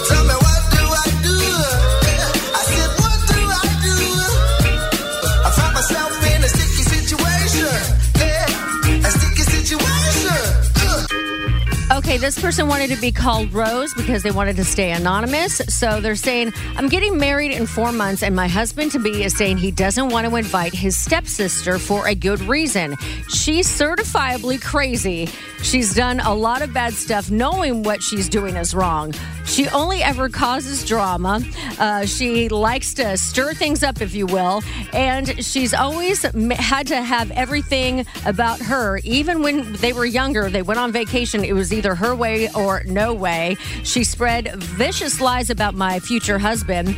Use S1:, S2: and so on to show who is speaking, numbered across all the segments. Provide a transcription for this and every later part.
S1: Tell me what do I do?
S2: This person wanted to be called Rose because they wanted to stay anonymous. So they're saying, I'm getting married in four months, and my husband to be is saying he doesn't want to invite his stepsister for a good reason. She's certifiably crazy. She's done a lot of bad stuff, knowing what she's doing is wrong. She only ever causes drama. Uh, she likes to stir things up, if you will. And she's always had to have everything about her. Even when they were younger, they went on vacation, it was either her way or no way. She spread vicious lies about my future husband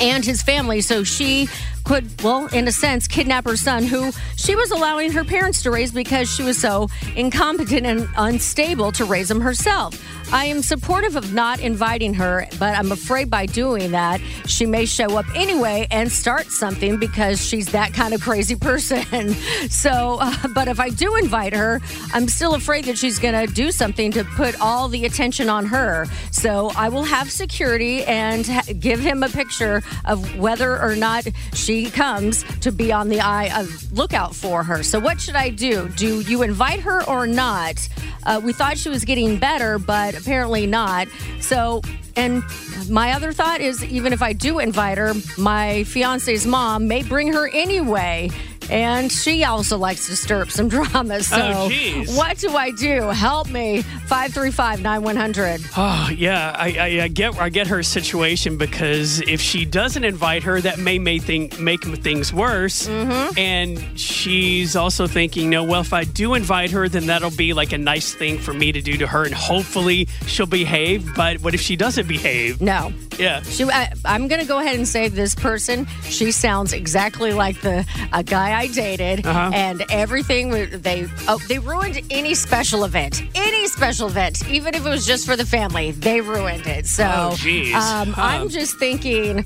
S2: and his family. So she could, well, in a sense, kidnap her son, who she was allowing her parents to raise because she was so incompetent and unstable to raise him herself. I am supportive of not inviting her, but I'm afraid by doing that, she may show up anyway and start something because she's that kind of crazy person. so, uh, but if I do invite her, I'm still afraid that she's going to do something to put all the attention on her. So I will have security and ha- give him a picture of whether or not she comes to be on the eye of lookout for her. So what should I do? Do you invite her or not? Uh, we thought she was getting better, but apparently not. So, and my other thought is even if I do invite her, my fiance's mom may bring her anyway. And she also likes to stir up some drama. So,
S3: Oh,
S2: what do I do? Help me. 535 9100.
S3: Oh yeah, I, I, I get I get her situation because if she doesn't invite her, that may make thing make things worse.
S2: Mm-hmm.
S3: And she's also thinking, no, well, if I do invite her, then that'll be like a nice thing for me to do to her, and hopefully she'll behave. But what if she doesn't behave?
S2: No.
S3: Yeah.
S2: She, I, I'm going to go ahead and say this person. She sounds exactly like the a guy I dated,
S3: Uh-huh.
S2: and everything they oh they ruined any special event, any special event, even if it was just for the family. They ruined it. So
S3: Oh,
S2: um,
S3: Huh.
S2: I'm just thinking,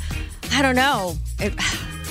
S2: I don't know. It,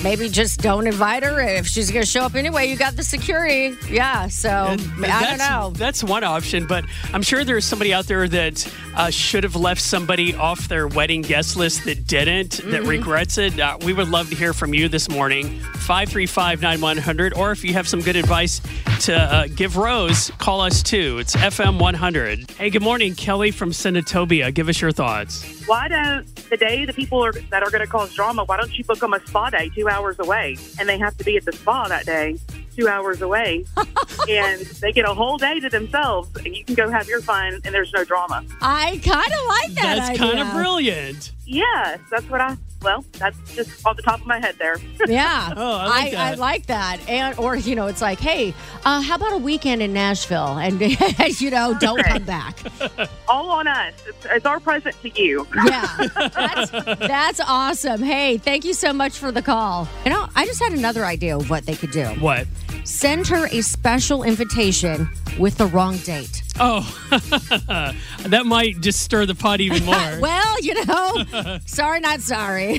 S2: Maybe just don't invite her. If she's going to show up anyway, you got the security. Yeah. So I don't know.
S3: That's one option, but I'm sure there's somebody out there that uh, should have left somebody off their wedding guest list that didn't, that
S2: Mm-hmm.
S3: regrets it. Uh, we would love to hear from you this morning. 535 9100. Or if you have some good advice to uh, give Rose, call us too. It's FM 100. Hey, good morning, Kelly from Senatobia. Give us your thoughts.
S4: Why don't the day the people are, that are going to cause drama, why don't you book them a spa day two hours away? And they have to be at the spa that day, two hours away. and they get a whole day to themselves, and you can go have your fun, and there's no drama.
S2: I kind of like that.
S3: That's kind of brilliant.
S4: Yes, that's what I, well, that's just off the top of my head there.
S2: Yeah.
S3: Oh, I like
S2: I,
S3: that.
S2: like that. And or you know, it's like, hey, uh, how about a weekend in Nashville? And you know, don't come back.
S4: All on us. It's, it's our present to you.
S2: Yeah, that's, that's awesome. Hey, thank you so much for the call. You know, I just had another idea of what they could do.
S3: What?
S2: Send her a special invitation with the wrong date.
S3: Oh, that might just stir the pot even more.
S2: Well, you know, sorry, not sorry.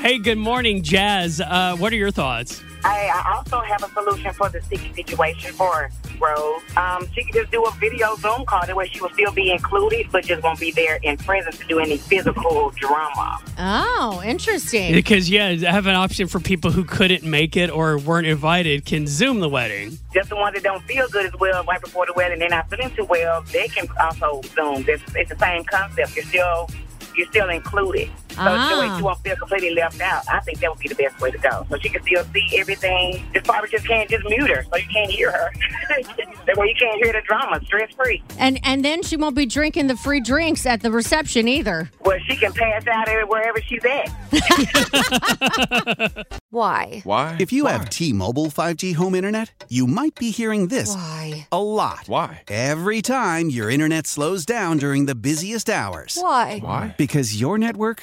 S3: hey, good morning, Jazz. Uh, what are your thoughts?
S5: I, I also have a solution for the sticky situation for Rose. Um, she could just do a video Zoom call. That way she will still be included, but just won't be there in presence to do any physical drama.
S2: oh, interesting.
S3: Because yeah, I have an option for people who couldn't make it or weren't invited can Zoom the wedding.
S5: Just the ones that don't feel good as well right before the wedding, they're not feeling too well, they can also Zoom. It's, it's the same concept. You're still you're still included. So the way she won't feel completely left out. I think that would be the best way to go. So she can still see everything. Just probably just can't just mute her so you can't hear her. that way you can't hear the drama, stress free.
S2: And and then she won't be drinking the free drinks at the reception either.
S5: Well, she can pass out wherever she's at.
S6: Why?
S7: Why?
S8: If you have T-Mobile 5G home internet, you might be hearing this
S6: Why?
S8: a lot.
S7: Why?
S8: Every time your internet slows down during the busiest hours.
S6: Why?
S7: Why?
S8: Because your network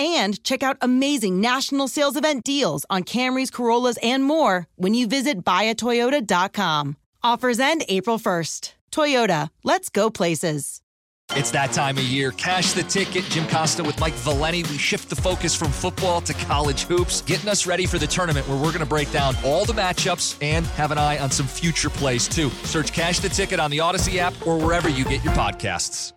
S9: and check out amazing national sales event deals on Camrys, Corollas, and more when you visit buyatoyota.com. Offers end April 1st. Toyota, let's go places.
S10: It's that time of year. Cash the ticket. Jim Costa with Mike Valenti. We shift the focus from football to college hoops, getting us ready for the tournament where we're going to break down all the matchups and have an eye on some future plays too. Search Cash the Ticket on the Audacy app or wherever you get your podcasts.